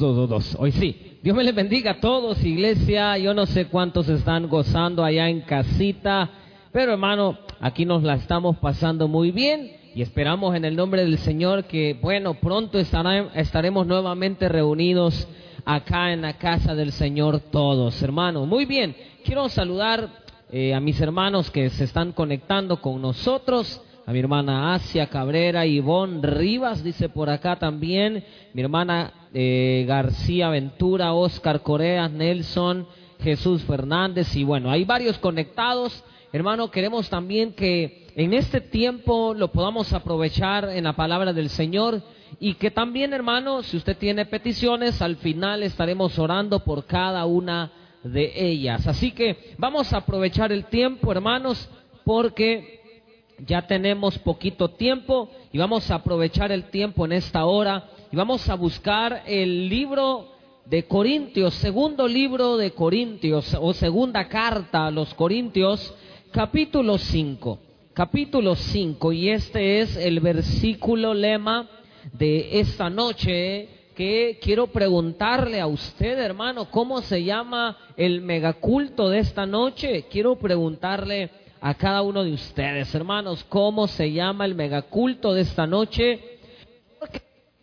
dos, dos, dos. Hoy sí. Dios me les bendiga a todos, iglesia. Yo no sé cuántos están gozando allá en casita, pero hermano, aquí nos la estamos pasando muy bien y esperamos en el nombre del Señor que, bueno, pronto estaremos nuevamente reunidos acá en la casa del Señor todos, hermanos. Muy bien, quiero saludar eh, a mis hermanos que se están conectando con nosotros a mi hermana Asia Cabrera, Ivonne Rivas, dice por acá también, mi hermana eh, García Ventura, Oscar Corea, Nelson, Jesús Fernández, y bueno, hay varios conectados. Hermano, queremos también que en este tiempo lo podamos aprovechar en la palabra del Señor y que también, hermano, si usted tiene peticiones, al final estaremos orando por cada una de ellas. Así que vamos a aprovechar el tiempo, hermanos, porque ya tenemos poquito tiempo y vamos a aprovechar el tiempo en esta hora y vamos a buscar el libro de Corintios, segundo libro de Corintios o segunda carta a los Corintios, capítulo 5, capítulo 5 y este es el versículo lema de esta noche que quiero preguntarle a usted, hermano, ¿cómo se llama el megaculto de esta noche? Quiero preguntarle a cada uno de ustedes, hermanos, cómo se llama el megaculto de esta noche.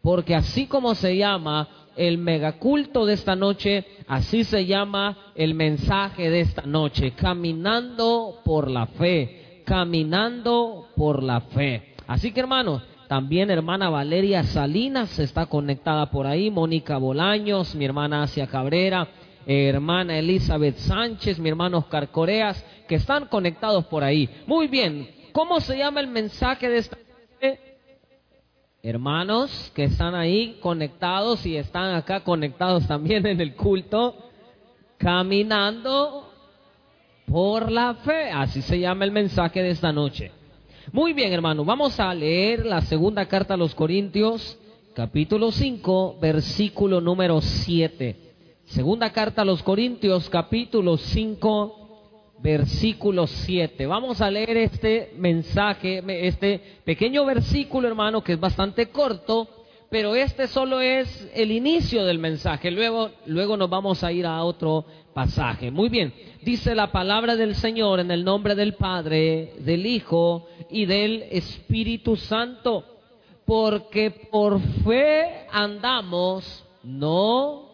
Porque, así como se llama el megaculto de esta noche, así se llama el mensaje de esta noche, caminando por la fe, caminando por la fe. Así que hermanos, también hermana Valeria Salinas está conectada por ahí, Mónica Bolaños, mi hermana Asia Cabrera, hermana Elizabeth Sánchez, mi hermano Oscar Coreas, que están conectados por ahí. Muy bien, ¿cómo se llama el mensaje de esta Hermanos que están ahí conectados y están acá conectados también en el culto, caminando por la fe. Así se llama el mensaje de esta noche. Muy bien, hermano, vamos a leer la segunda carta a los Corintios, capítulo 5, versículo número 7. Segunda carta a los Corintios, capítulo 5, versículo 7. Vamos a leer este mensaje, este pequeño versículo, hermano, que es bastante corto, pero este solo es el inicio del mensaje. Luego, luego nos vamos a ir a otro pasaje. Muy bien, dice la palabra del Señor en el nombre del Padre, del Hijo y del Espíritu Santo, porque por fe andamos, no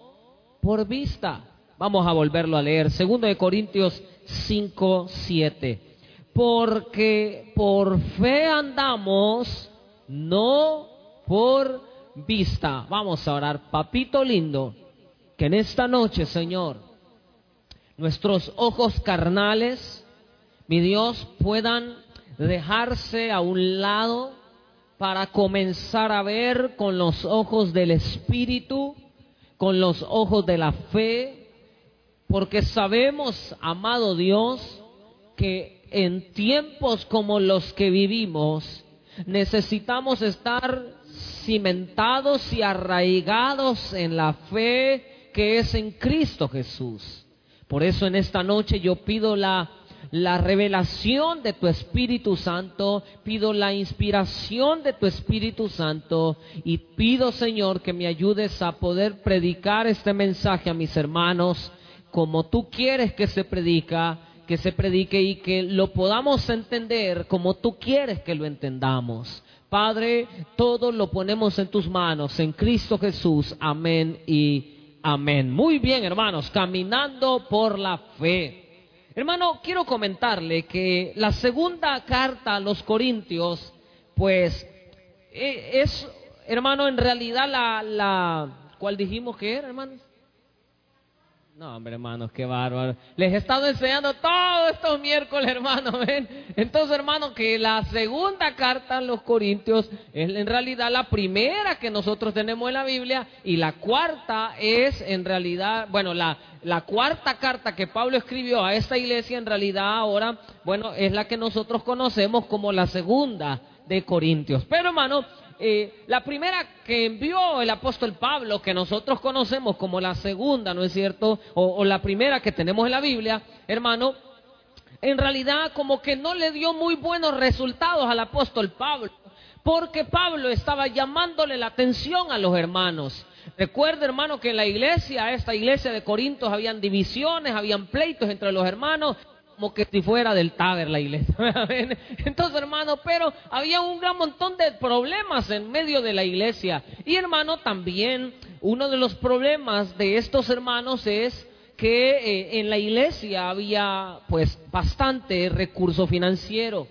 por vista. Vamos a volverlo a leer. Segundo de Corintios 5, 7. Porque por fe andamos, no por vista. Vamos a orar. Papito lindo, que en esta noche, Señor, nuestros ojos carnales, mi Dios, puedan dejarse a un lado para comenzar a ver con los ojos del Espíritu con los ojos de la fe, porque sabemos, amado Dios, que en tiempos como los que vivimos, necesitamos estar cimentados y arraigados en la fe que es en Cristo Jesús. Por eso en esta noche yo pido la la revelación de tu Espíritu Santo, pido la inspiración de tu Espíritu Santo y pido, Señor, que me ayudes a poder predicar este mensaje a mis hermanos como tú quieres que se predica, que se predique y que lo podamos entender como tú quieres que lo entendamos. Padre, todo lo ponemos en tus manos, en Cristo Jesús. Amén y amén. Muy bien, hermanos, caminando por la fe. Hermano, quiero comentarle que la segunda carta a los Corintios, pues, e, es, hermano, en realidad la, la, ¿cuál dijimos que era, hermano? No, hombre, hermanos, qué bárbaro. Les he estado enseñando todos estos miércoles, hermanos. ¿ven? Entonces, hermano, que la segunda carta a los Corintios es en realidad la primera que nosotros tenemos en la Biblia y la cuarta es en realidad, bueno, la, la cuarta carta que Pablo escribió a esta iglesia en realidad ahora, bueno, es la que nosotros conocemos como la segunda de Corintios. Pero, hermano, eh, la primera que envió el apóstol Pablo, que nosotros conocemos como la segunda, ¿no es cierto? O, la primera que tenemos en la Biblia, hermano, en realidad como que no le dio muy buenos resultados al apóstol Pablo, porque Pablo estaba llamándole la atención a los hermanos. Recuerda, hermano, que en la iglesia, esta iglesia de Corintios, habían divisiones, habían pleitos entre los hermanos, como que si fuera del Taber la iglesia. Entonces, hermano, pero había un gran montón de problemas en medio de la iglesia. Y, hermano, también uno de los problemas de estos hermanos es que eh, en la iglesia había pues bastante recurso financiero.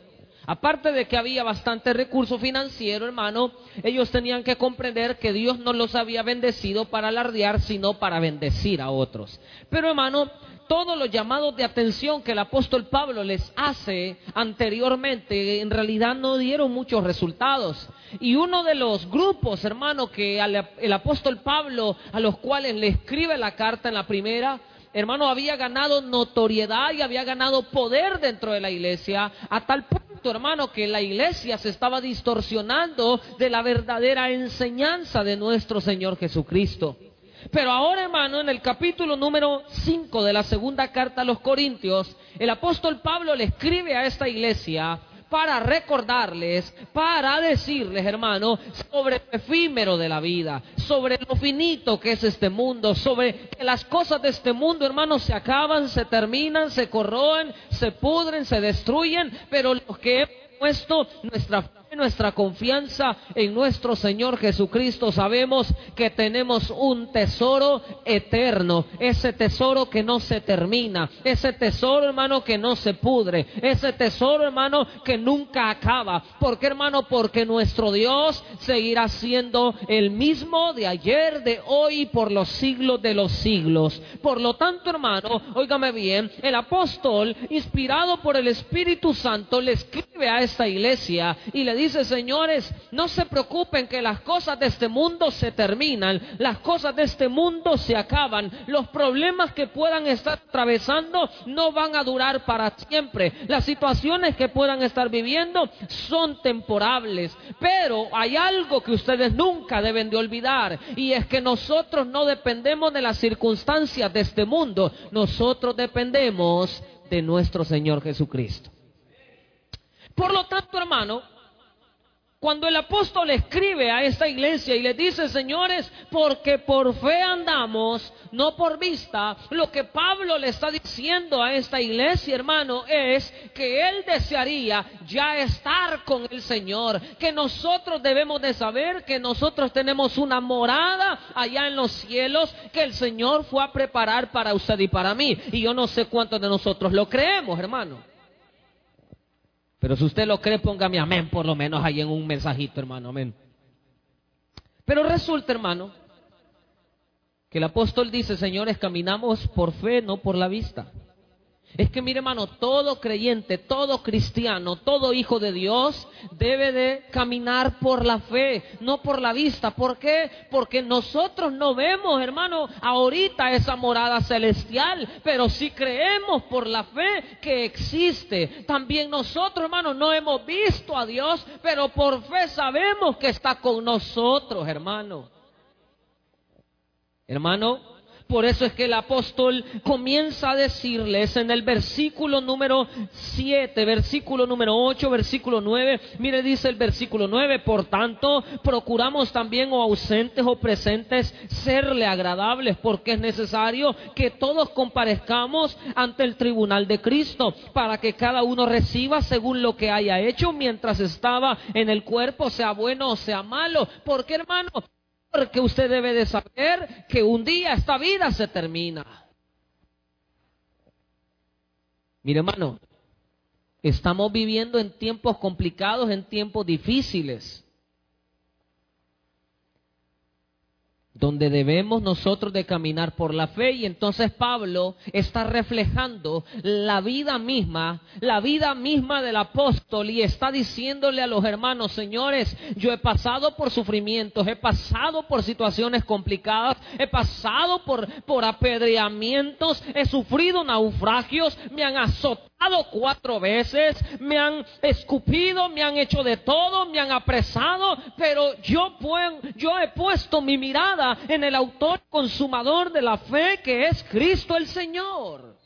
Aparte de que había bastante recurso financiero, hermano, ellos tenían que comprender que Dios no los había bendecido para alardear, sino para bendecir a otros. Pero, hermano, todos los llamados de atención que el apóstol Pablo les hace anteriormente en realidad no dieron muchos resultados. Y uno de los grupos, hermano, que el apóstol Pablo a los cuales le escribe la carta en la primera, hermano, había ganado notoriedad y había ganado poder dentro de la iglesia a tal punto, hermano, que la iglesia se estaba distorsionando de la verdadera enseñanza de nuestro Señor Jesucristo. Pero ahora, hermano, en el capítulo número 5 de la segunda carta a los Corintios, el apóstol Pablo le escribe a esta iglesia para recordarles, para decirles, hermano, sobre el efímero de la vida, sobre lo finito que es este mundo, sobre que las cosas de este mundo, hermano, se acaban, se terminan, se corroen, se pudren, se destruyen, pero lo que hemos puesto nuestra nuestra confianza en nuestro Señor Jesucristo, sabemos que tenemos un tesoro eterno, ese tesoro que no se termina, ese tesoro hermano que no se pudre, ese tesoro hermano que nunca acaba. ¿Por qué hermano? Porque nuestro Dios seguirá siendo el mismo de ayer, de hoy, por los siglos de los siglos. Por lo tanto hermano, óigame bien, el apóstol, inspirado por el Espíritu Santo, le escribe a esta iglesia y le dice, dice, señores, no se preocupen que las cosas de este mundo se terminan, las cosas de este mundo se acaban, los problemas que puedan estar atravesando no van a durar para siempre, las situaciones que puedan estar viviendo son temporables, pero hay algo que ustedes nunca deben de olvidar y es que nosotros no dependemos de las circunstancias de este mundo, nosotros dependemos de nuestro Señor Jesucristo. Por lo tanto, hermano, cuando el apóstol escribe a esta iglesia y le dice, señores, porque por fe andamos, no por vista, lo que Pablo le está diciendo a esta iglesia, hermano, es que él desearía ya estar con el Señor, que nosotros debemos de saber que nosotros tenemos una morada allá en los cielos que el Señor fue a preparar para usted y para mí. Y yo no sé cuántos de nosotros lo creemos, hermano. Pero si usted lo cree, póngame amén, por lo menos ahí en un mensajito, hermano, amén. Pero resulta, hermano, que el apóstol dice, señores, caminamos por fe, no por la vista. Es que mire hermano, todo creyente, todo cristiano, todo hijo de Dios debe de caminar por la fe, no por la vista. ¿Por qué? Porque nosotros no vemos, hermano, ahorita esa morada celestial, pero si creemos por la fe que existe. También nosotros, hermano, no hemos visto a Dios, pero por fe sabemos que está con nosotros, hermano. Hermano, por eso es que el apóstol comienza a decirles en el versículo número 7, versículo número 8, versículo 9. Mire, dice el versículo 9, por tanto, procuramos también o ausentes o presentes serle agradables, porque es necesario que todos comparezcamos ante el tribunal de Cristo, para que cada uno reciba según lo que haya hecho mientras estaba en el cuerpo, sea bueno o sea malo. Porque hermano, porque usted debe de saber que un día esta vida se termina. Mire hermano, estamos viviendo en tiempos complicados, en tiempos difíciles. Donde debemos nosotros de caminar por la fe. Y entonces Pablo está reflejando la vida misma, la vida misma del apóstol y está diciéndole a los hermanos, señores, yo he pasado por sufrimientos, he pasado por situaciones complicadas, he pasado por, por apedreamientos, he sufrido naufragios, me han azotado cuatro veces, me han escupido, me han hecho de todo, me han apresado, pero yo, yo he puesto mi mirada en el autor consumador de la fe que es Cristo el Señor.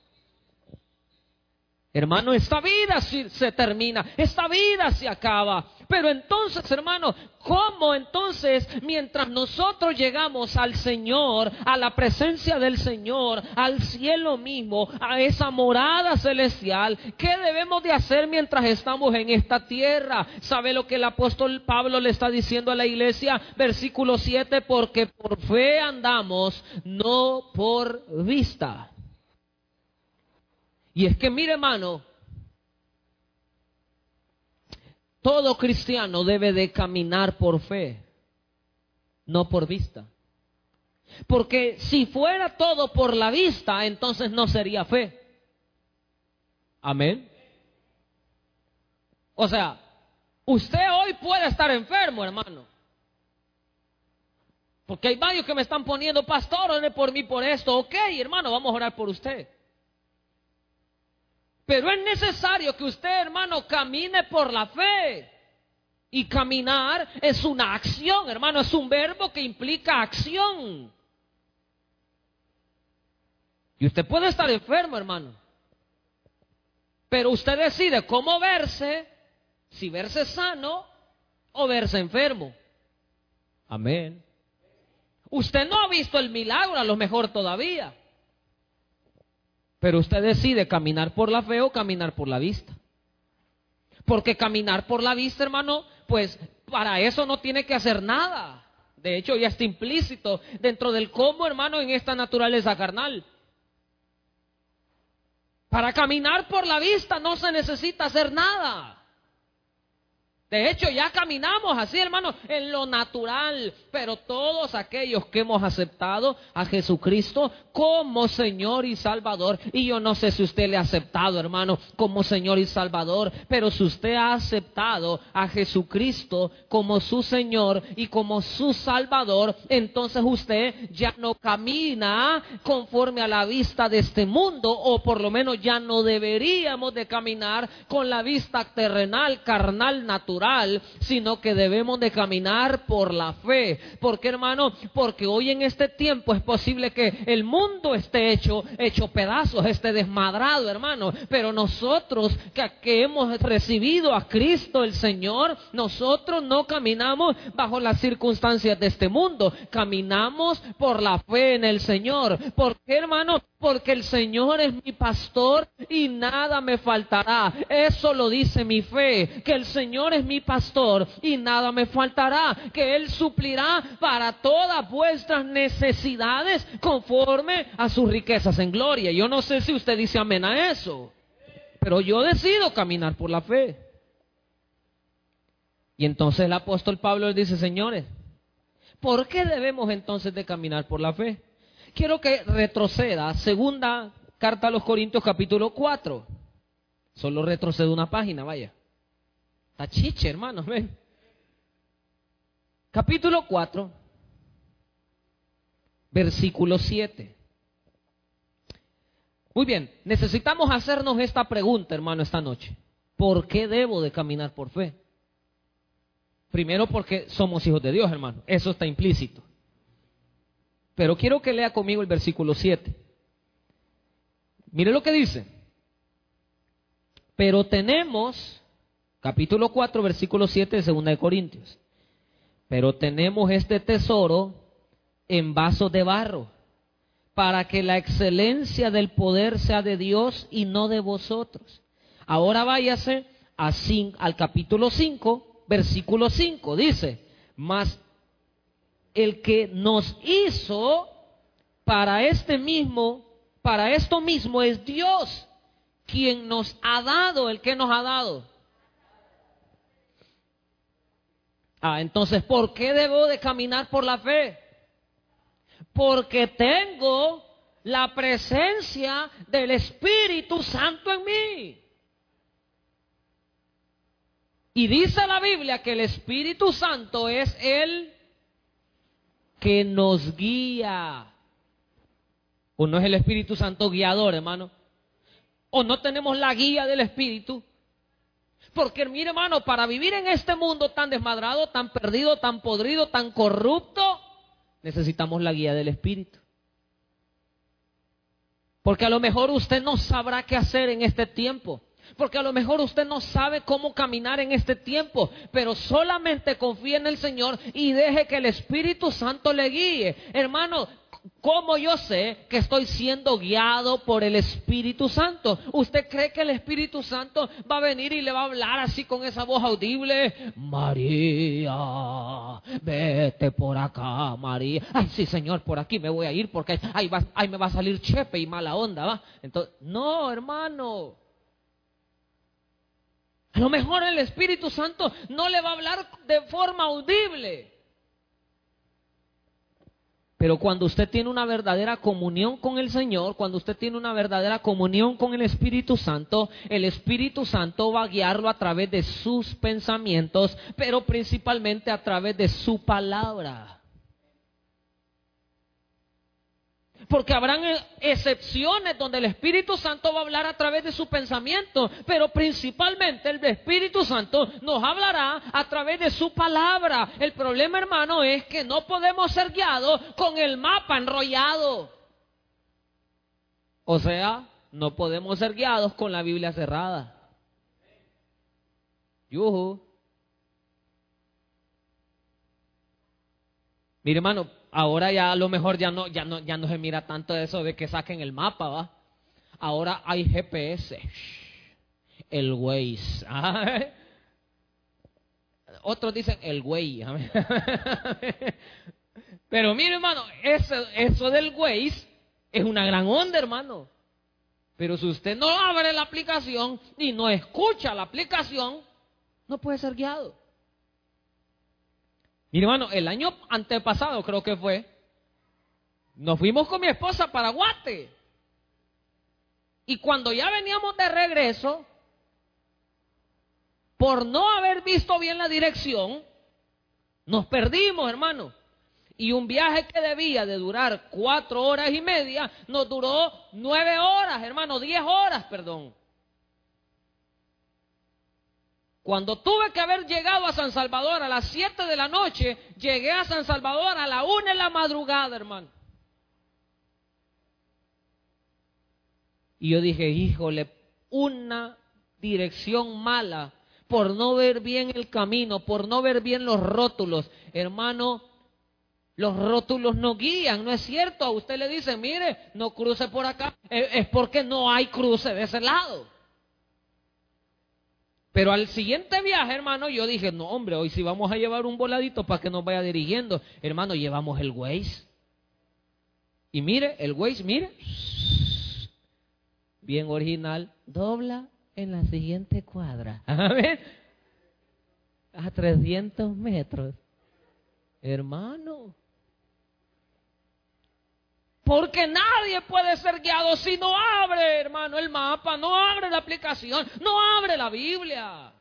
Hermano, esta vida se termina, esta vida se acaba. Pero entonces, hermano, ¿cómo entonces, mientras nosotros llegamos al Señor, a la presencia del Señor, al cielo mismo, a esa morada celestial, qué debemos de hacer mientras estamos en esta tierra? ¿Sabe lo que el apóstol Pablo le está diciendo a la iglesia? Versículo 7, porque por fe andamos, no por vista. Y es que mire hermano, todo cristiano debe de caminar por fe, no por vista. Porque si fuera todo por la vista, entonces no sería fe. Amén. O sea, usted hoy puede estar enfermo, hermano. Porque hay varios que me están poniendo, pastor, ore por mí por esto. Ok, hermano, vamos a orar por usted. Pero es necesario que usted, hermano, camine por la fe. Y caminar es una acción, hermano, es un verbo que implica acción. Y usted puede estar enfermo, hermano. Pero usted decide cómo verse, si verse sano o verse enfermo. Amén. Usted no ha visto el milagro, a lo mejor todavía. Pero usted decide caminar por la fe o caminar por la vista. Porque caminar por la vista, hermano, pues para eso no tiene que hacer nada. De hecho, ya está implícito dentro del cómo, hermano, en esta naturaleza carnal. Para caminar por la vista no se necesita hacer nada. De hecho, ya caminamos así, hermano, en lo natural, pero todos aquellos que hemos aceptado a Jesucristo como Señor y Salvador, y yo no sé si usted le ha aceptado, hermano, como Señor y Salvador, pero si usted ha aceptado a Jesucristo como su Señor y como su Salvador, entonces usted ya no camina conforme a la vista de este mundo, o por lo menos ya no deberíamos de caminar con la vista terrenal, carnal, natural sino que debemos de caminar por la fe. ¿Por qué, hermano? Porque hoy en este tiempo es posible que el mundo esté hecho, hecho pedazos, esté desmadrado, hermano. Pero nosotros que, que hemos recibido a Cristo el Señor, nosotros no caminamos bajo las circunstancias de este mundo, caminamos por la fe en el Señor. ¿Por qué, hermano? Porque el Señor es mi pastor y nada me faltará. Eso lo dice mi fe, que el Señor es mi pastor y nada me faltará, que Él suplirá para todas vuestras necesidades conforme a sus riquezas en gloria. Yo no sé si usted dice amén a eso, pero yo decido caminar por la fe. Y entonces el apóstol Pablo dice, señores, ¿por qué debemos entonces de caminar por la fe? Quiero que retroceda. Segunda carta a los Corintios capítulo 4. Solo retrocede una página, vaya. Está chiche, hermano, ven. Capítulo 4, versículo 7. Muy bien, necesitamos hacernos esta pregunta, hermano, esta noche. ¿Por qué debo de caminar por fe? Primero porque somos hijos de Dios, hermano. Eso está implícito. Pero quiero que lea conmigo el versículo 7. Mire lo que dice. Pero tenemos, capítulo 4, versículo 7 de 2 de Corintios. Pero tenemos este tesoro en vasos de barro, para que la excelencia del poder sea de Dios y no de vosotros. Ahora váyase a al capítulo 5, versículo 5. Dice, mas el que nos hizo para este mismo, para esto mismo es Dios, quien nos ha dado, el que nos ha dado. Ah, entonces, ¿por qué debo de caminar por la fe? Porque tengo la presencia del Espíritu Santo en mí. Y dice la Biblia que el Espíritu Santo es el que nos guía. ¿O no es el Espíritu Santo guiador, hermano? ¿O no tenemos la guía del Espíritu? Porque, mire, hermano, para vivir en este mundo tan desmadrado, tan perdido, tan podrido, tan corrupto, necesitamos la guía del Espíritu. Porque a lo mejor usted no sabrá qué hacer en este tiempo. Porque a lo mejor usted no sabe cómo caminar en este tiempo, pero solamente confíe en el Señor y deje que el Espíritu Santo le guíe. Hermano, ¿Cómo yo sé que estoy siendo guiado por el Espíritu Santo? ¿Usted cree que el Espíritu Santo va a venir y le va a hablar así con esa voz audible? María, vete por acá, María. Ay, sí, Señor, por aquí me voy a ir porque ahí, ahí me va a salir chepe y mala onda, ¿va? Entonces, no, hermano. A lo mejor el Espíritu Santo no le va a hablar de forma audible. Pero cuando usted tiene una verdadera comunión con el Señor, cuando usted tiene una verdadera comunión con el Espíritu Santo, el Espíritu Santo va a guiarlo a través de sus pensamientos, pero principalmente a través de su palabra. Porque habrán excepciones donde el Espíritu Santo va a hablar a través de su pensamiento, pero principalmente el Espíritu Santo nos hablará a través de su palabra. El problema, hermano, es que no podemos ser guiados con el mapa enrollado. O sea, no podemos ser guiados con la Biblia cerrada. Yuhu. Mire, hermano, Ahora ya a lo mejor ya no, ya no, ya no se mira tanto eso de que saquen el mapa, ¿va? Ahora hay GPS, el Waze. Otros dicen el güey. Pero mire, hermano, eso, eso del Waze es una gran onda, hermano. Pero si usted no abre la aplicación y no escucha la aplicación, no puede ser guiado. Mi hermano, el año antepasado creo que fue, nos fuimos con mi esposa para Guate. Y cuando ya veníamos de regreso, por no haber visto bien la dirección, nos perdimos, hermano. Y un viaje que debía de durar cuatro horas y media, nos duró nueve horas, hermano, diez horas, perdón. Cuando tuve que haber llegado a San Salvador a las 7 de la noche, llegué a San Salvador a la 1 de la madrugada, hermano. Y yo dije, híjole, una dirección mala por no ver bien el camino, por no ver bien los rótulos. Hermano, los rótulos no guían, ¿no es cierto? A usted le dicen, mire, no cruce por acá. Es porque no hay cruce de ese lado. Pero al siguiente viaje, hermano, yo dije, no, hombre, hoy sí vamos a llevar un voladito para que nos vaya dirigiendo. Hermano, llevamos el Waze. Y mire, el Waze, mire, bien original, dobla en la siguiente cuadra. A ver, a 300 metros. Hermano, porque nadie puede ser guiado si no abre, hermano, el mapa, no abre la aplicación, no abre la Biblia.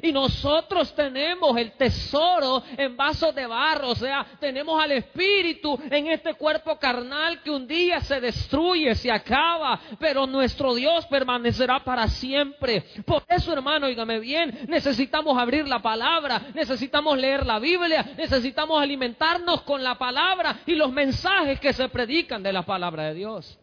Y nosotros tenemos el tesoro en vasos de barro, o sea, tenemos al Espíritu en este cuerpo carnal que un día se destruye, se acaba, pero nuestro Dios permanecerá para siempre. Por eso, hermano, dígame bien, necesitamos abrir la palabra, necesitamos leer la Biblia, necesitamos alimentarnos con la palabra y los mensajes que se predican de la palabra de Dios.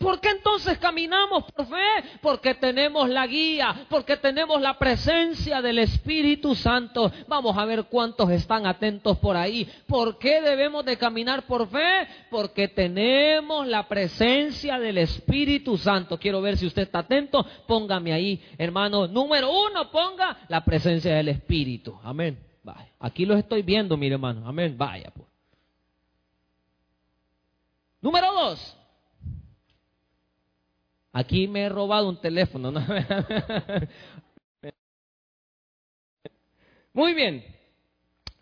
¿Por qué entonces caminamos por fe? Porque tenemos la guía, porque tenemos la presencia del Espíritu Santo. Vamos a ver cuántos están atentos por ahí. ¿Por qué debemos de caminar por fe? Porque tenemos la presencia del Espíritu Santo. Quiero ver si usted está atento. Póngame ahí, hermano. Número uno, ponga la presencia del Espíritu. Amén. Vaya. Aquí los estoy viendo, mi hermano. Amén. Vaya, pues. Número dos, Aquí me he robado un teléfono. Muy bien.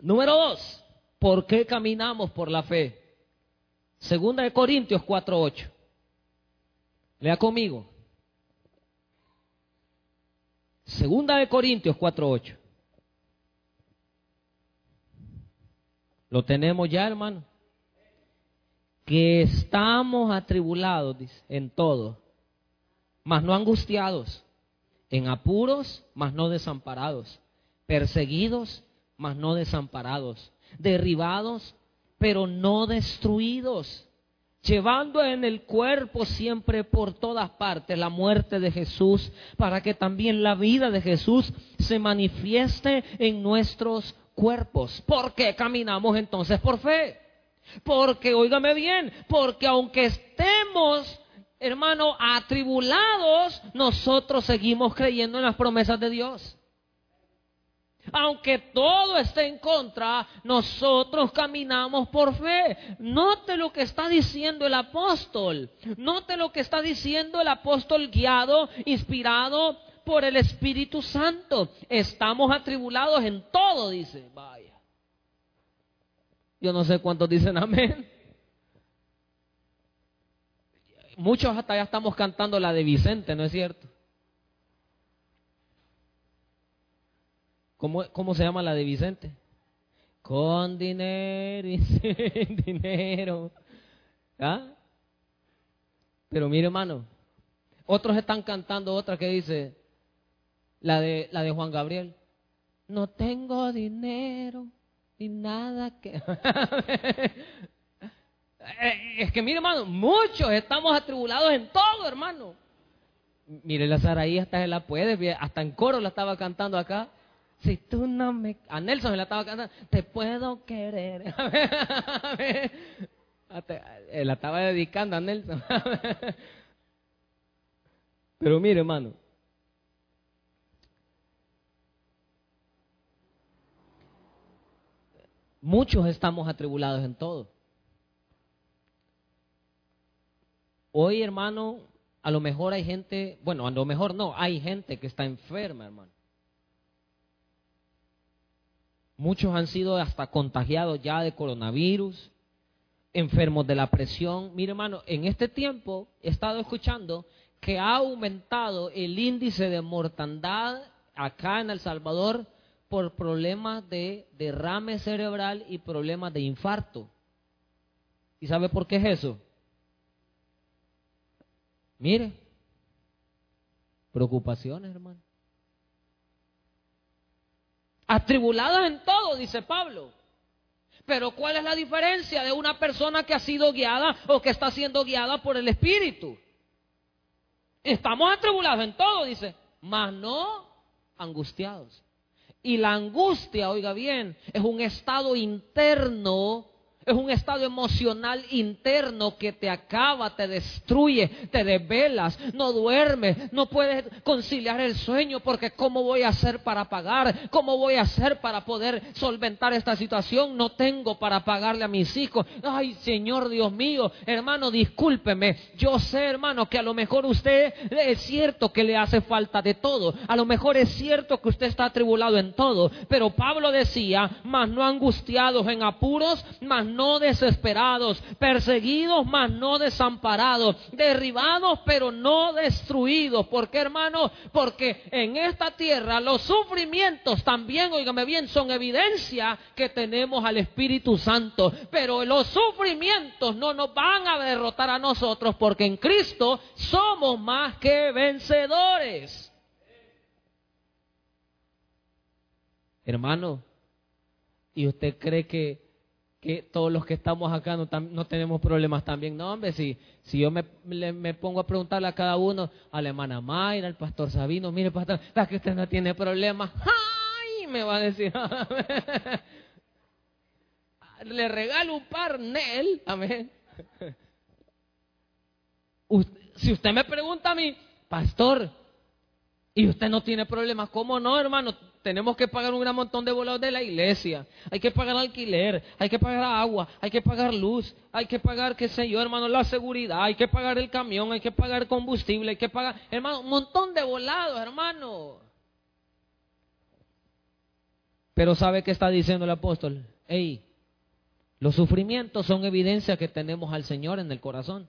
Número dos. ¿Por qué caminamos por la fe? Segunda de Corintios 4.8. Lea conmigo. Segunda de Corintios 4.8. Lo tenemos ya, hermano. Que estamos atribulados, en todo mas no angustiados, en apuros, mas no desamparados, perseguidos, mas no desamparados, derribados, pero no destruidos, llevando en el cuerpo siempre por todas partes la muerte de Jesús, para que también la vida de Jesús se manifieste en nuestros cuerpos. ¿Por qué caminamos entonces por fe? Porque, óigame bien, porque aunque estemos, hermano, atribulados, nosotros seguimos creyendo en las promesas de Dios. Aunque todo esté en contra, nosotros caminamos por fe. Note lo que está diciendo el apóstol. Note lo que está diciendo el apóstol guiado, inspirado por el Espíritu Santo. Estamos atribulados en todo, dice. Vaya. Yo no sé cuántos dicen amén. Muchos hasta ya estamos cantando la de Vicente, ¿no es cierto? ¿Cómo, se llama la de Vicente? Con dinero y sin dinero. ¿Ah? Pero mire, hermano, otros están cantando otra que dice, la de, la de Juan Gabriel. No tengo dinero y nada que... Eh, es que mire, hermano, muchos estamos atribulados en todo, hermano. Mire, la Saraí hasta se la puede, hasta en coro la estaba cantando acá. Si tú no me... A Nelson se la estaba cantando. Te puedo querer. Eh, la estaba dedicando a Nelson. Pero mire, hermano. Muchos estamos atribulados en todo. Hoy, hermano, a lo mejor hay gente, bueno, a lo mejor no, hay gente que está enferma, hermano. Muchos han sido hasta contagiados ya de coronavirus, enfermos de la presión. Mire, hermano, en este tiempo he estado escuchando que ha aumentado el índice de mortandad acá en El Salvador por problemas de derrame cerebral y problemas de infarto. ¿Y sabe por qué es eso? Mire, preocupaciones, hermano atribuladas en todo, dice Pablo. Pero ¿cuál es la diferencia de una persona que ha sido guiada o que está siendo guiada por el Espíritu? Estamos atribulados en todo, dice, mas no angustiados. Y la angustia, oiga bien, es un estado interno es un estado emocional interno que te acaba, te destruye, te desvelas, no duermes, no puedes conciliar el sueño porque ¿cómo voy a hacer para pagar? ¿Cómo voy a hacer para poder solventar esta situación? No tengo para pagarle a mis hijos. Ay, Señor Dios mío, hermano, discúlpeme. Yo sé, hermano, que a lo mejor usted es cierto que le hace falta de todo. A lo mejor es cierto que usted está atribulado en todo. Pero Pablo decía, más no angustiados en apuros, más no no desesperados, perseguidos, mas no desamparados, derribados, pero no destruidos. ¿Por qué, hermano? Porque en esta tierra los sufrimientos también, oígame bien, son evidencia que tenemos al Espíritu Santo. Pero los sufrimientos no nos van a derrotar a nosotros porque en Cristo somos más que vencedores. Hermano, ¿y usted cree que que todos los que estamos acá no, no tenemos problemas también. No, hombre, si, si yo me, me pongo a preguntarle a cada uno, a la hermana Mayra, al pastor Sabino, mire, pastor, ¿verdad que usted no tiene problemas? ¡Ay! Me va a decir. Le regalo un par, Nel. Amén. si usted me pregunta a mí, pastor, y usted no tiene problemas, ¿cómo no, hermano? Tenemos que pagar un gran montón de boletos de la iglesia, hay que pagar alquiler, hay que pagar agua, hay que pagar luz, hay que pagar, qué sé yo, hermano, la seguridad, hay que pagar el camión, hay que pagar combustible, hay que pagar, hermano, un montón de volados, hermano. Pero ¿sabe qué está diciendo el apóstol? Ey, los sufrimientos son evidencia que tenemos al Señor en el corazón.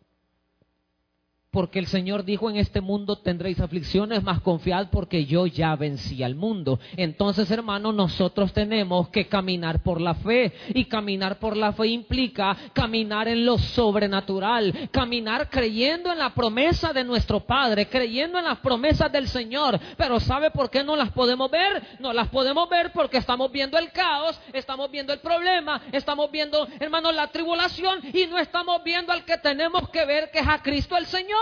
Porque el Señor dijo, en este mundo tendréis aflicciones, más confiad porque yo ya vencí al mundo. Entonces, hermanos, nosotros tenemos que caminar por la fe. Y caminar por la fe implica caminar en lo sobrenatural, caminar creyendo en la promesa de nuestro Padre, creyendo en las promesas del Señor. Pero ¿sabe por qué no las podemos ver? No las podemos ver porque estamos viendo el caos, estamos viendo el problema, estamos viendo, hermanos, la tribulación y no estamos viendo al que tenemos que ver, que es a Cristo el Señor.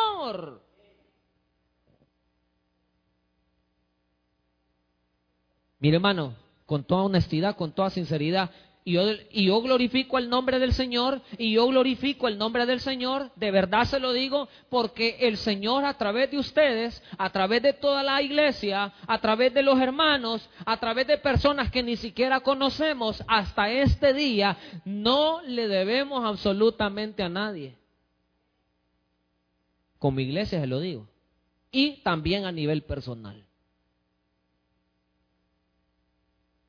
Mire hermano, con toda honestidad, con toda sinceridad, y yo, y yo, glorifico el nombre del Señor, y yo glorifico el nombre del Señor, de verdad se lo digo, porque el Señor a través de ustedes, a través de toda la iglesia, a través de los hermanos, a través de personas que ni siquiera conocemos, hasta este día, no le debemos absolutamente a nadie. Como iglesia se lo digo. Y también a nivel personal.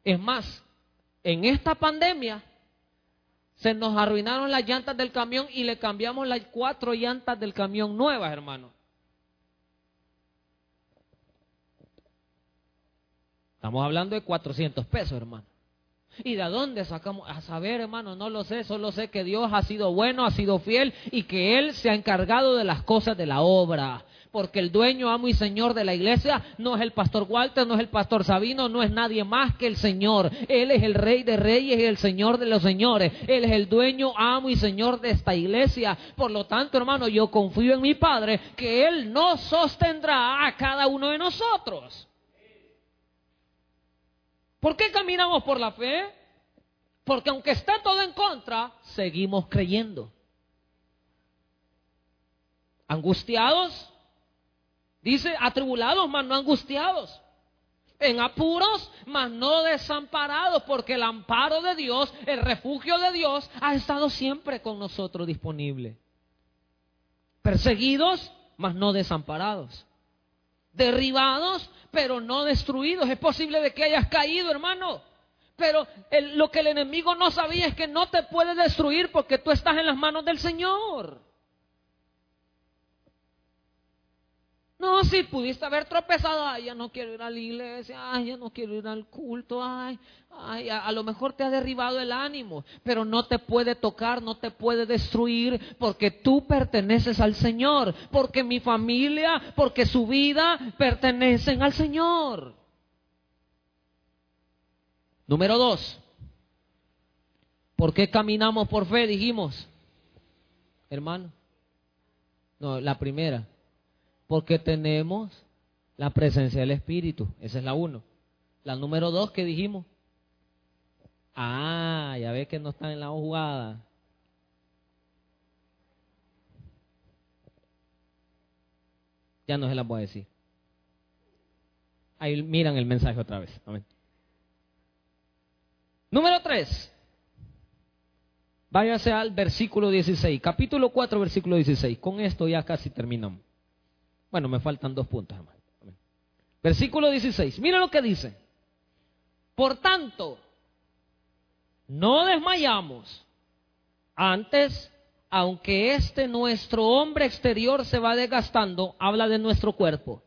Es más, en esta pandemia se nos arruinaron las llantas del camión y le cambiamos las cuatro llantas del camión nuevas, hermano. Estamos hablando de 400 pesos, hermano. ¿Y de dónde sacamos? A saber, hermano, no lo sé, solo sé que Dios ha sido bueno, ha sido fiel y que Él se ha encargado de las cosas de la obra. Porque el dueño, amo y señor de la iglesia no es el pastor Walter, no es el pastor Sabino, no es nadie más que el Señor. Él es el rey de reyes y el señor de los señores. Él es el dueño, amo y señor de esta iglesia. Por lo tanto, hermano, yo confío en mi Padre que Él nos sostendrá a cada uno de nosotros. ¿Por qué caminamos por la fe? Porque aunque está todo en contra, seguimos creyendo. Angustiados, dice, atribulados, mas no angustiados. En apuros, mas no desamparados, porque el amparo de Dios, el refugio de Dios, ha estado siempre con nosotros disponible. Perseguidos, mas no desamparados derribados, pero no destruidos. Es posible de que hayas caído, hermano. Pero lo que el enemigo no sabía es que no te puede destruir porque tú estás en las manos del Señor. No, si pudiste haber tropezado, ay, ya no quiero ir a la iglesia, ay, ya no quiero ir al culto, ay, ay, a, lo mejor te ha derribado el ánimo, pero no te puede tocar, no te puede destruir, porque tú perteneces al Señor, porque mi familia, porque su vida pertenecen al Señor. Número dos, ¿por qué caminamos por fe? Dijimos, hermano. No, la primera porque tenemos la presencia del Espíritu. Esa es la uno. La número dos que dijimos. Ah, ya ve que no está en la jugada. Ya no se las voy a decir. Ahí miran el mensaje otra vez. Número tres. Váyase al versículo 16. Capítulo 4, versículo 16. Con esto ya casi terminamos. Bueno, me faltan dos puntos. Versículo 16. Mira lo que dice. Por tanto, no desmayamos. Antes, aunque este nuestro hombre exterior se va desgastando, habla de nuestro cuerpo.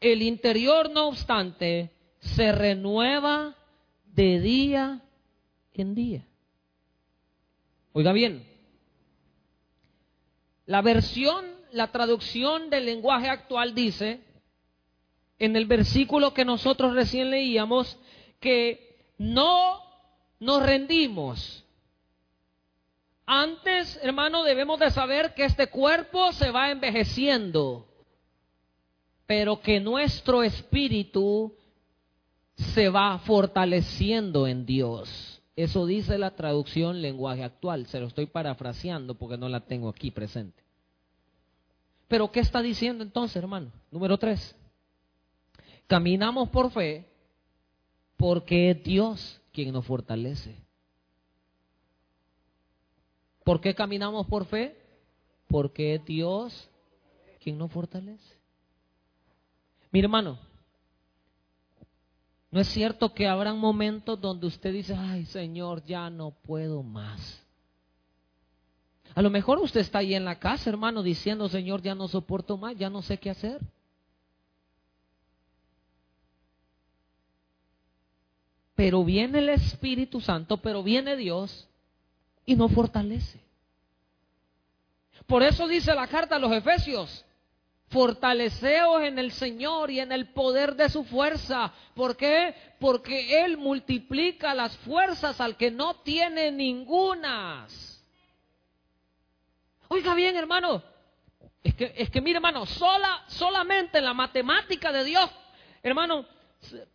El interior, no obstante, se renueva de día en día. Oiga bien, la versión la traducción del lenguaje actual dice, en el versículo que nosotros recién leíamos, que no nos rendimos. Antes, hermano, debemos de saber que este cuerpo se va envejeciendo, pero que nuestro espíritu se va fortaleciendo en Dios. Eso dice la traducción lenguaje actual. Se lo estoy parafraseando porque no la tengo aquí presente. Pero ¿qué está diciendo entonces, hermano? Número tres. Caminamos por fe porque es Dios quien nos fortalece. ¿Por qué caminamos por fe? Porque es Dios quien nos fortalece. Mi hermano, ¿no es cierto que habrán momentos donde usted dice, ay Señor, ya no puedo más? A lo mejor usted está ahí en la casa, hermano, diciendo, Señor, ya no soporto más, ya no sé qué hacer. Pero viene el Espíritu Santo, pero viene Dios y no fortalece. Por eso dice la carta a los Efesios, fortaleceos en el Señor y en el poder de su fuerza. ¿Por qué? Porque Él multiplica las fuerzas al que no tiene ningunas. Oiga bien, hermano. Es que, es que mire, hermano, sola, solamente en la matemática de Dios, hermano,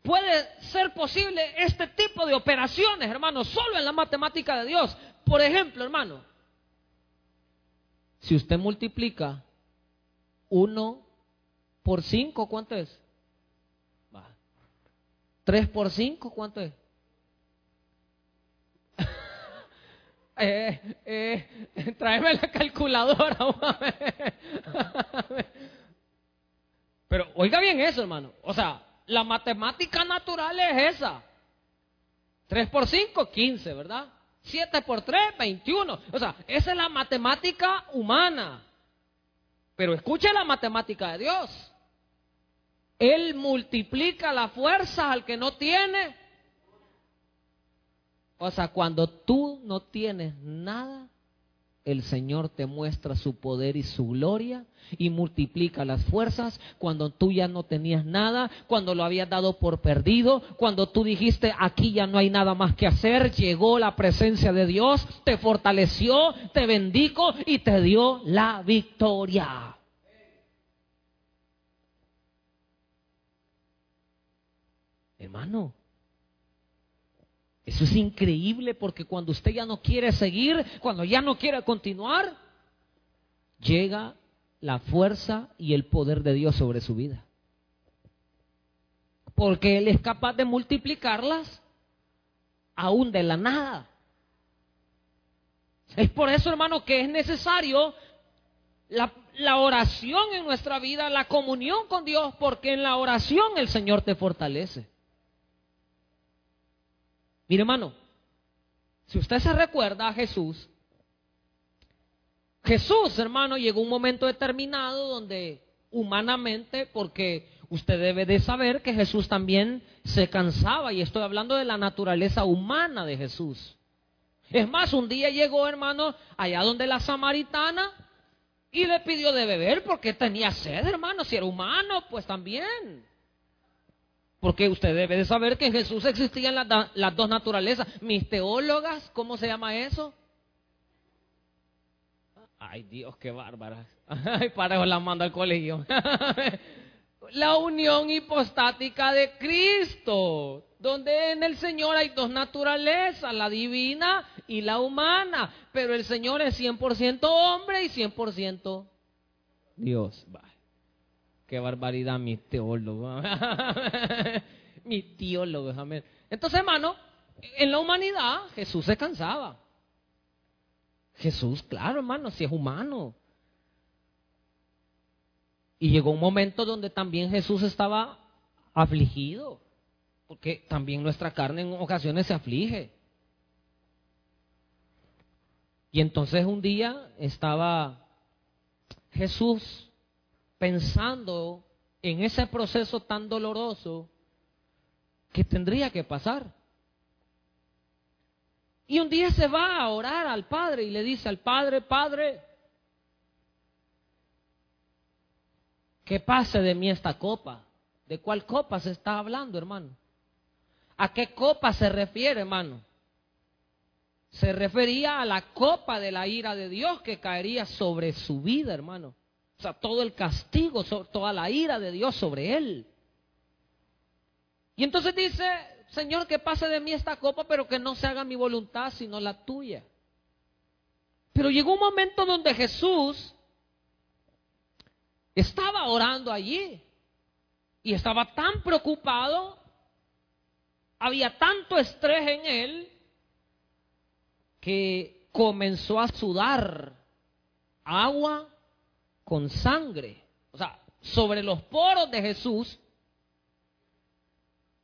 puede ser posible este tipo de operaciones, hermano, solo en la matemática de Dios. Por ejemplo, hermano, si usted multiplica 1 por 5, ¿cuánto es? 3 por 5, ¿cuánto es? Eh, eh, tráeme la calculadora. Pero oiga bien eso, hermano. O sea, la matemática natural es esa. 3 por 5, 15, ¿verdad? 7 por 3, 21. O sea, esa es la matemática humana. Pero escuche la matemática de Dios. Él multiplica la fuerza al que no tiene. O sea, cuando tú no tienes nada, el Señor te muestra su poder y su gloria y multiplica las fuerzas cuando tú ya no tenías nada, cuando lo habías dado por perdido, cuando tú dijiste aquí ya no hay nada más que hacer, llegó la presencia de Dios, te fortaleció, te bendijo y te dio la victoria. Hermano, eso es increíble porque cuando usted ya no quiere seguir, cuando ya no quiere continuar, llega la fuerza y el poder de Dios sobre su vida. Porque Él es capaz de multiplicarlas aún de la nada. Es por eso, hermano, que es necesario la, la, oración en nuestra vida, la comunión con Dios, porque en la oración el Señor te fortalece. Mire, hermano, si usted se recuerda a Jesús, Jesús, hermano, llegó un momento determinado donde humanamente, porque usted debe de saber que Jesús también se cansaba, y estoy hablando de la naturaleza humana de Jesús. Es más, un día llegó, hermano, allá donde la samaritana, y le pidió de beber porque tenía sed, hermano, si era humano, pues también. Porque usted debe de saber que en Jesús existían las, dos naturalezas. Mis teólogas, ¿cómo se llama eso? Ay, Dios, qué bárbara. Ay, para la mando al colegio. la unión hipostática de Cristo, donde en el Señor hay dos naturalezas, la divina y la humana, pero el Señor es 100% hombre y 100% Dios. Qué barbaridad, mi teólogo. mi teólogo, amén. Entonces, hermano, en la humanidad Jesús se cansaba. Jesús, claro, hermano, si es humano. Y llegó un momento donde también Jesús estaba afligido, porque también nuestra carne en ocasiones se aflige. Y entonces un día estaba Jesús pensando en ese proceso tan doloroso que tendría que pasar. Y un día se va a orar al Padre y le dice al Padre, Padre, que pase de mí esta copa. ¿De cuál copa se está hablando, hermano? ¿A qué copa se refiere, hermano? Se refería a la copa de la ira de Dios que caería sobre su vida, hermano. O sea, todo el castigo, toda la ira de Dios sobre él. Y entonces dice, Señor, que pase de mí esta copa, pero que no se haga mi voluntad, sino la tuya. Pero llegó un momento donde Jesús estaba orando allí y estaba tan preocupado, había tanto estrés en él, que comenzó a sudar agua con sangre. O sea, sobre los poros de Jesús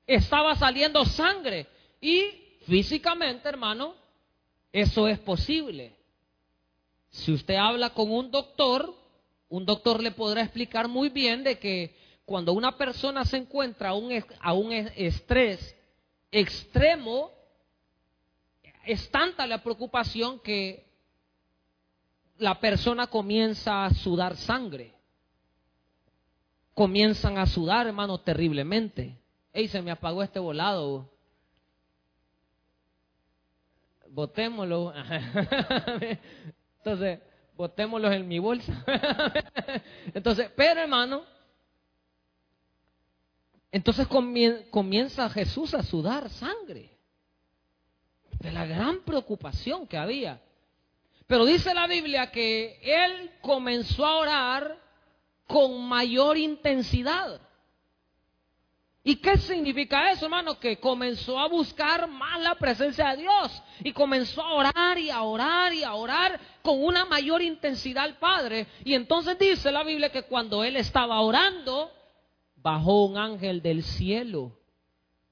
estaba saliendo sangre. Y físicamente, hermano, eso es posible. Si usted habla con un doctor, un doctor le podrá explicar muy bien de que cuando una persona se encuentra a un, a un estrés extremo, es tanta la preocupación que la persona comienza a sudar sangre. Comienzan a sudar, hermano, terriblemente. Ey, se me apagó este volado. Botémoslo. Entonces, botémoslo en mi bolsa. Entonces, pero hermano, entonces comienza Jesús a sudar sangre de la gran preocupación que había. Pero dice la Biblia que él comenzó a orar con mayor intensidad. ¿Y qué significa eso, hermano? Que comenzó a buscar más la presencia de Dios y comenzó a orar y a orar y a orar con una mayor intensidad al Padre. Y entonces dice la Biblia que cuando él estaba orando, bajó un ángel del cielo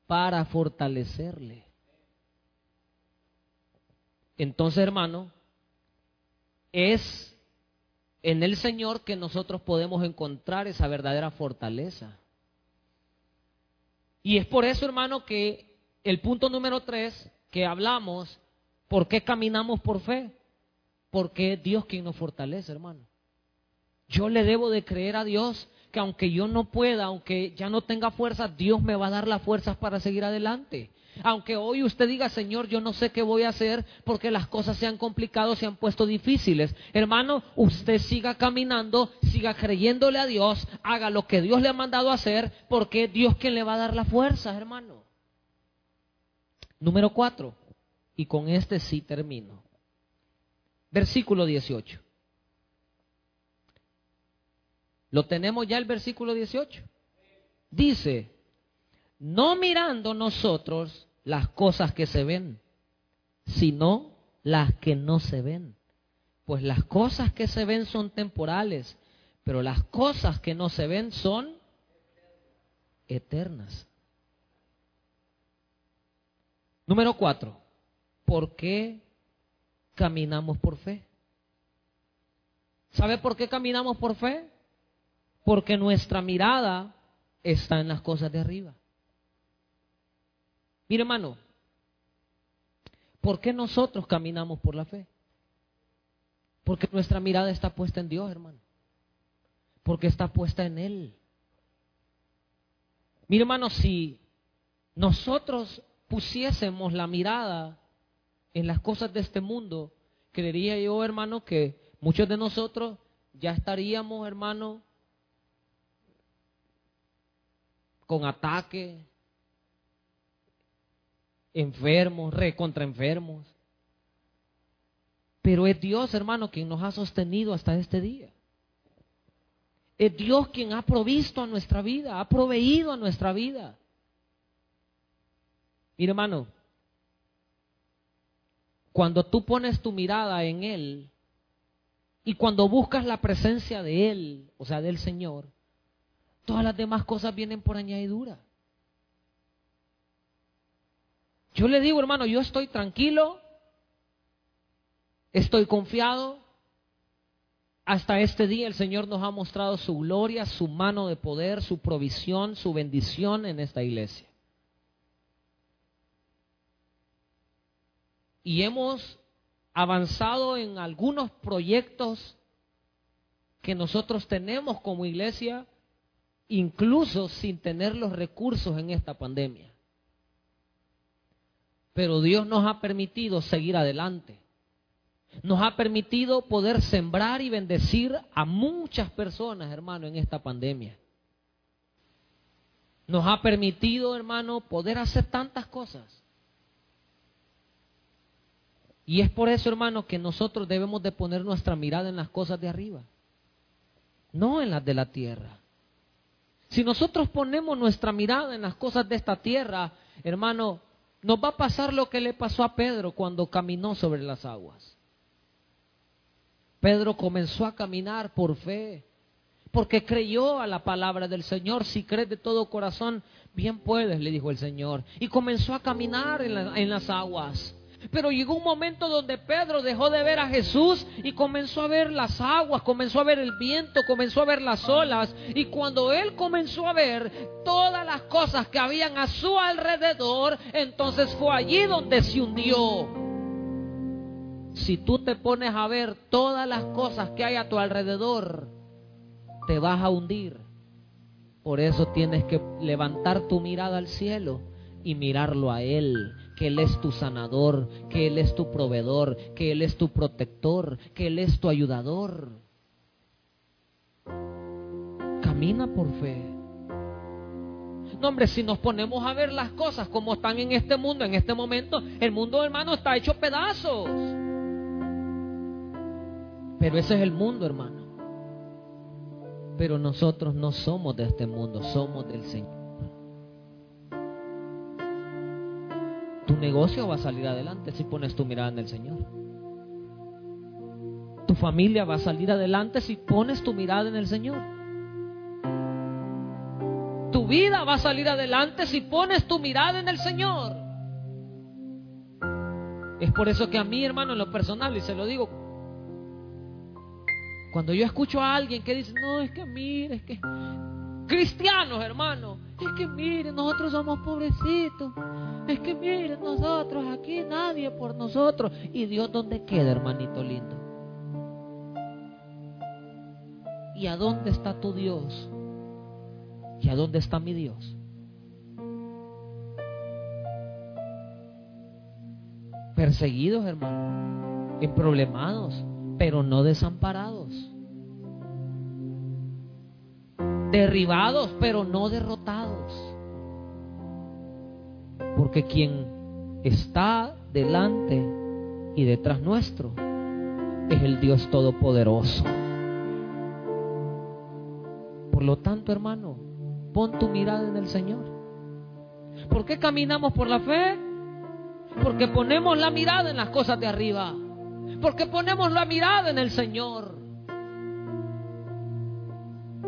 para fortalecerle. Entonces, hermano, es en el Señor que nosotros podemos encontrar esa verdadera fortaleza. Y es por eso, hermano, que el punto número tres que hablamos, ¿por qué caminamos por fe? Porque es Dios quien nos fortalece, hermano. Yo le debo de creer a Dios que aunque yo no pueda, aunque ya no tenga fuerza, Dios me va a dar las fuerzas para seguir adelante. Aunque hoy usted diga, Señor, yo no sé qué voy a hacer porque las cosas se han complicado, se han puesto difíciles. Hermano, usted siga caminando, siga creyéndole a Dios, haga lo que Dios le ha mandado hacer, porque Dios quien le va a dar la fuerza, hermano. Número cuatro, y con este sí termino. Versículo 18. ¿Lo tenemos ya el versículo 18? Dice, no mirando nosotros las cosas que se ven, sino las que no se ven. Pues las cosas que se ven son temporales, pero las cosas que no se ven son eternas. Número cuatro, ¿por qué caminamos por fe? ¿Sabe por qué caminamos por fe? Porque nuestra mirada está en las cosas de arriba. Mire, hermano, ¿por qué nosotros caminamos por la fe? Porque nuestra mirada está puesta en Dios, hermano. Porque está puesta en Él. Mire, hermano, si nosotros pusiésemos la mirada en las cosas de este mundo, creería yo, hermano, que muchos de nosotros ya estaríamos, hermano, con ataque, enfermos, recontra enfermos. Pero es Dios, hermano, quien nos ha sostenido hasta este día. Es Dios quien ha provisto a nuestra vida, ha proveído a nuestra vida. Mira, hermano, cuando tú pones tu mirada en Él y cuando buscas la presencia de Él, o sea, del Señor, todas las demás cosas vienen por añadidura. Yo le digo, hermano, yo estoy tranquilo, estoy confiado. Hasta este día el Señor nos ha mostrado su gloria, su mano de poder, su provisión, su bendición en esta iglesia. Y hemos avanzado en algunos proyectos que nosotros tenemos como iglesia, incluso sin tener los recursos en esta pandemia. Pero Dios nos ha permitido seguir adelante. Nos ha permitido poder sembrar y bendecir a muchas personas, hermano, en esta pandemia. Nos ha permitido, hermano, poder hacer tantas cosas. Y es por eso, hermano, que nosotros debemos de poner nuestra mirada en las cosas de arriba, no en las de la tierra. Si nosotros ponemos nuestra mirada en las cosas de esta tierra, hermano, nos va a pasar lo que le pasó a Pedro cuando caminó sobre las aguas. Pedro comenzó a caminar por fe, porque creyó a la palabra del Señor. Si crees de todo corazón, bien puedes, le dijo el Señor. Y comenzó a caminar en, en las aguas. Pero llegó un momento donde Pedro dejó de ver a Jesús y comenzó a ver las aguas, comenzó a ver el viento, comenzó a ver las olas. Y cuando él comenzó a ver todas las cosas que habían a su alrededor, entonces fue allí donde se hundió. Si tú te pones a ver todas las cosas que hay a tu alrededor, te vas a hundir. Por eso tienes que levantar tu mirada al cielo y mirarlo a Él, que Él es tu sanador, que Él es tu proveedor, que Él es tu protector, que Él es tu ayudador. Camina por fe. No, hombre, si nos ponemos a ver las cosas como están en este mundo, en este momento, el mundo, hermano, está hecho pedazos. Pero ese es el mundo, hermano. Pero nosotros no somos de este mundo, somos del Señor. Tu negocio va a salir adelante si pones tu mirada en el Señor. Tu familia va a salir adelante si pones tu mirada en el Señor. Tu vida va a salir adelante si pones tu mirada en el Señor. Es por eso que a mí, hermano, en lo personal, y se lo digo, cuando yo escucho a alguien que dice, no, es que mire, es que cristianos, hermano, es que mire, nosotros somos pobrecitos, es que mire, nosotros aquí nadie por nosotros. ¿Y Dios dónde queda, hermanito lindo? ¿Y a dónde está tu Dios? ¿Y a dónde está mi Dios? Perseguidos, hermano, emproblemados pero no desamparados. Derribados, pero no derrotados. Porque quien está delante y detrás nuestro es el Dios Todopoderoso. Por lo tanto, hermano, pon tu mirada en el Señor. ¿Por qué caminamos por la fe? Porque ponemos la mirada en las cosas de arriba porque ponemos la mirada en el Señor.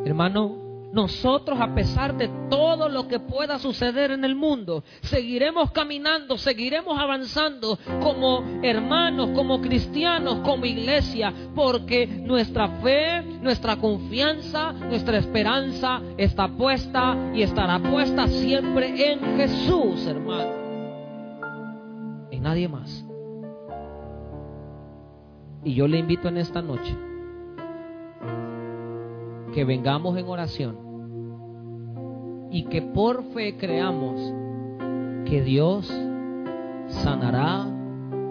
Hermano, nosotros a pesar de todo lo que pueda suceder en el mundo, seguiremos caminando, seguiremos avanzando como hermanos, como cristianos, como iglesia, porque nuestra fe, nuestra confianza, nuestra esperanza está puesta y estará puesta siempre en Jesús, hermano. En nadie más. Y yo le invito en esta noche que vengamos en oración y que por fe creamos que Dios sanará,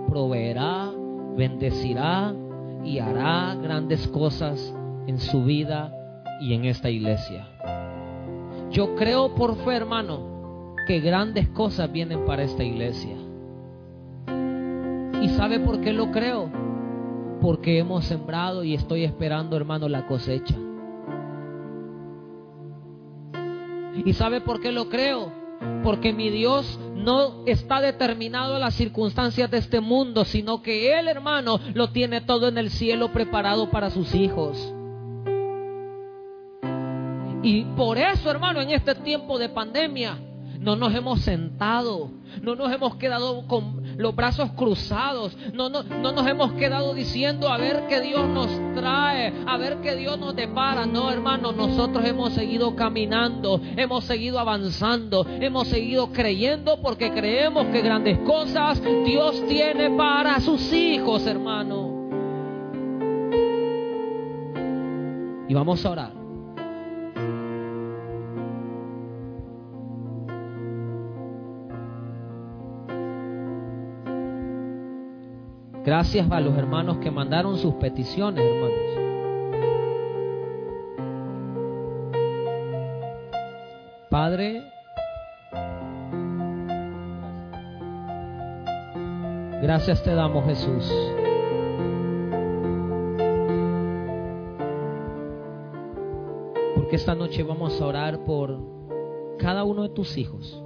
proveerá, bendecirá y hará grandes cosas en su vida y en esta iglesia. Yo creo por fe, hermano, que grandes cosas vienen para esta iglesia. ¿Y sabe por qué lo creo? porque hemos sembrado y estoy esperando, hermano, la cosecha. ¿Y sabe por qué lo creo? Porque mi Dios no está determinado a las circunstancias de este mundo, sino que Él, hermano, lo tiene todo en el cielo preparado para sus hijos. Y por eso, hermano, en este tiempo de pandemia, no nos hemos sentado, no nos hemos quedado con los brazos cruzados. No, no, no nos hemos quedado diciendo a ver qué Dios nos trae, a ver qué Dios nos depara. No, hermano, nosotros hemos seguido caminando, hemos seguido avanzando, hemos seguido creyendo porque creemos que grandes cosas Dios tiene para sus hijos, hermano. Y vamos a orar. Gracias a los hermanos que mandaron sus peticiones, hermanos. Padre, gracias te damos Jesús. Porque esta noche vamos a orar por cada uno de tus hijos.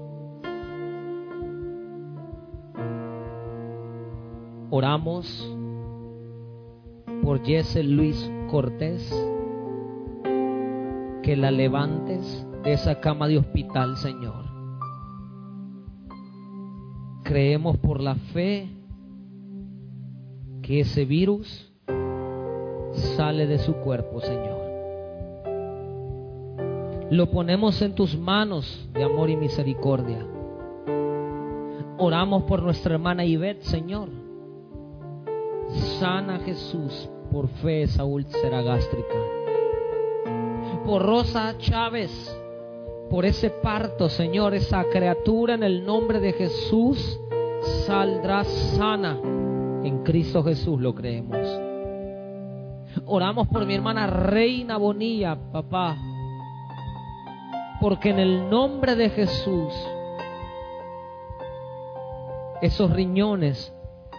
Oramos por Jesse Luis Cortés, que la levantes de esa cama de hospital, Señor. Creemos por la fe que ese virus sale de su cuerpo, Señor. Lo ponemos en tus manos de amor y misericordia. Oramos por nuestra hermana Ivette, Señor. Sana Jesús por fe esa úlcera gástrica. Por Rosa Chávez, por ese parto, Señor, esa criatura en el nombre de Jesús saldrá sana. En Cristo Jesús lo creemos. Oramos por mi hermana Reina Bonilla, papá. Porque en el nombre de Jesús, esos riñones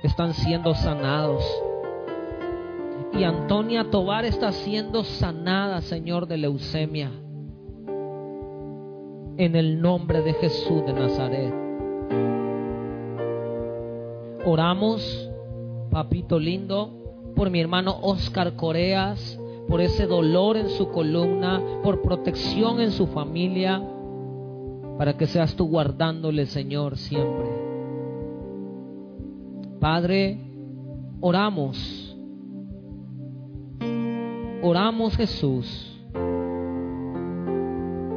están siendo sanados. Y Antonia Tobar está siendo sanada, Señor, de leucemia. En el nombre de Jesús de Nazaret. Oramos, papito lindo, por mi hermano Oscar Coreas, por ese dolor en su columna, por protección en su familia, para que seas tú guardándole, Señor, siempre. Padre, oramos, oramos Jesús,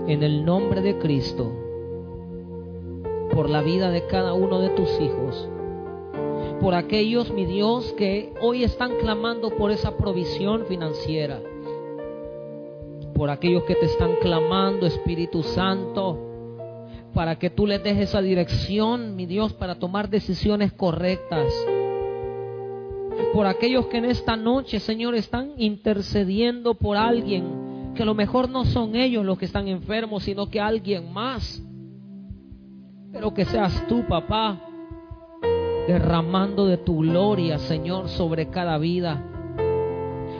en el nombre de Cristo, por la vida de cada uno de tus hijos por aquellos, mi Dios, que hoy están clamando por esa provisión financiera. Por aquellos que te están clamando, Espíritu Santo, para que tú les dejes esa dirección, mi Dios, para tomar decisiones correctas. Por aquellos que en esta noche, Señor, están intercediendo por alguien, que a lo mejor no son ellos los que están enfermos, sino que alguien más. Pero que seas tú, papá, derramando de tu gloria, Señor, sobre cada vida.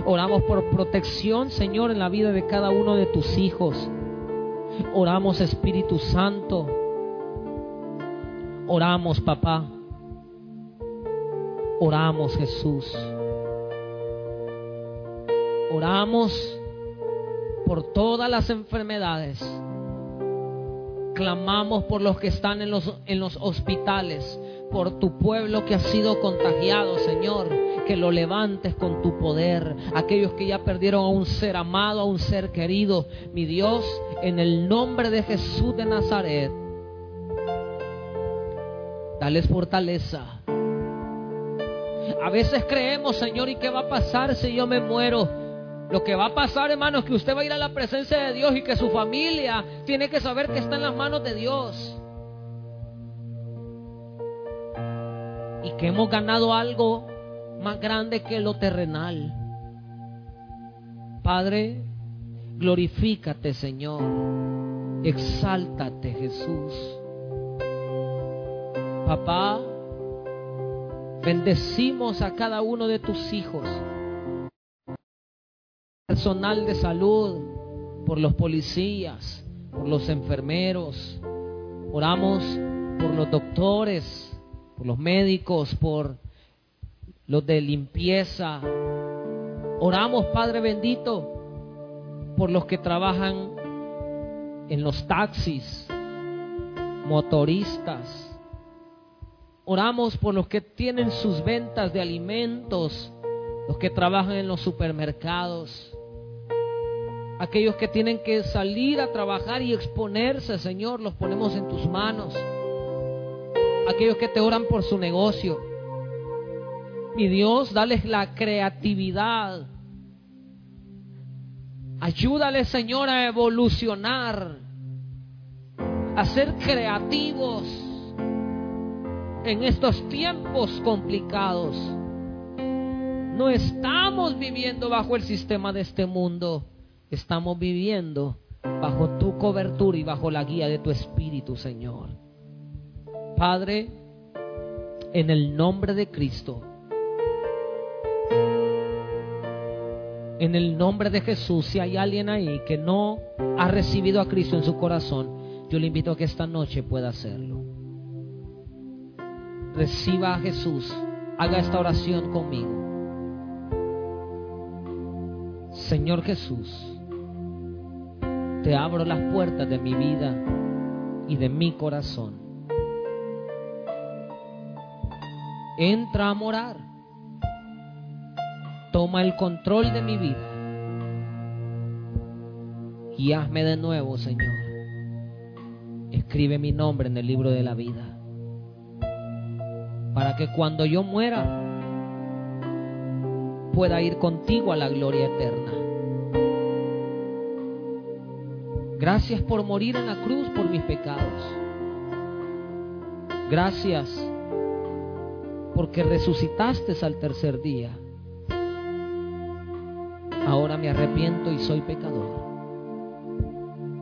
Oramos por protección, Señor, en la vida de cada uno de tus hijos. Oramos, Espíritu Santo. Oramos, papá. Oramos, Jesús. Oramos por todas las enfermedades. Clamamos por los que están en los, en los hospitales por tu pueblo que ha sido contagiado, Señor, que lo levantes con tu poder. Aquellos que ya perdieron a un ser amado, a un ser querido, mi Dios, en el nombre de Jesús de Nazaret, dales fortaleza. A veces creemos, Señor, ¿y qué va a pasar si yo me muero? Lo que va a pasar, hermano, es que usted va a ir a la presencia de Dios y que su familia tiene que saber que está en las manos de Dios. y que hemos ganado algo más grande que lo terrenal. Padre, glorifícate Señor, exáltate Jesús. Papá, bendecimos a cada uno de tus hijos, personal de salud, por los policías, por los enfermeros, oramos por los doctores, por los médicos, por los de limpieza. Oramos, Padre bendito, por los que trabajan en los taxis, motoristas. Oramos por los que tienen sus ventas de alimentos, los que trabajan en los supermercados, aquellos que tienen que salir a trabajar y exponerse, Señor, los ponemos en tus manos aquellos que te oran por su negocio. Mi Dios, dales la creatividad. Ayúdales, Señor, a evolucionar, a ser creativos en estos tiempos complicados. No estamos viviendo bajo el sistema de este mundo, estamos viviendo bajo tu cobertura y bajo la guía de tu Espíritu, Señor. Padre, en el nombre de Cristo, en el nombre de Jesús, si hay alguien ahí que no ha recibido a Cristo en su corazón, yo le invito a que esta noche pueda hacerlo. Reciba a Jesús, haga esta oración conmigo. Señor Jesús, te abro las puertas de mi vida y de mi corazón. Entra a morar. Toma el control de mi vida. Y hazme de nuevo, Señor. Escribe mi nombre en el libro de la vida. Para que cuando yo muera pueda ir contigo a la gloria eterna. Gracias por morir en la cruz por mis pecados. Gracias porque resucitaste al tercer día. Ahora me arrepiento y soy pecador.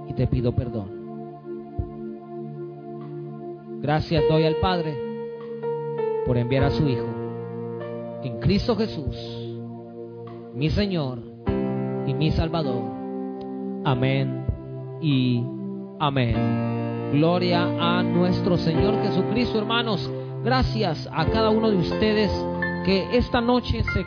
Y te pido perdón. Gracias doy al Padre por enviar a su Hijo en Cristo Jesús, mi Señor y mi Salvador. Amén y amén. Gloria a nuestro Señor Jesucristo, hermanos. Gracias a cada uno de ustedes que esta noche se,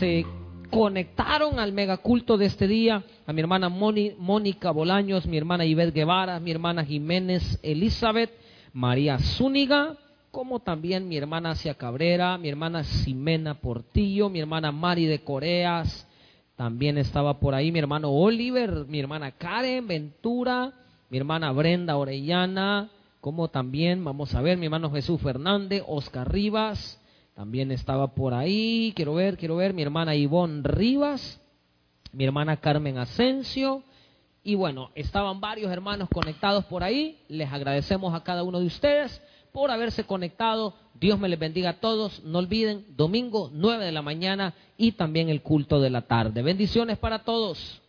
se conectaron al megaculto de este día. A mi hermana Mónica Bolaños, mi hermana Ivette Guevara, mi hermana Jiménez Elizabeth, María Zúñiga, como también mi hermana Asia Cabrera, mi hermana Ximena Portillo, mi hermana Mari de Coreas, también estaba por ahí mi hermano Oliver, mi hermana Karen Ventura, mi hermana Brenda Orellana, como también, vamos a ver, mi hermano Jesús Fernández, Oscar Rivas, también estaba por ahí, quiero ver, quiero ver, mi hermana Ivonne Rivas, mi hermana Carmen Asensio, y bueno, estaban varios hermanos conectados por ahí, les agradecemos a cada uno de ustedes por haberse conectado, Dios me les bendiga a todos, no olviden, domingo 9 de la mañana y también el culto de la tarde. Bendiciones para todos.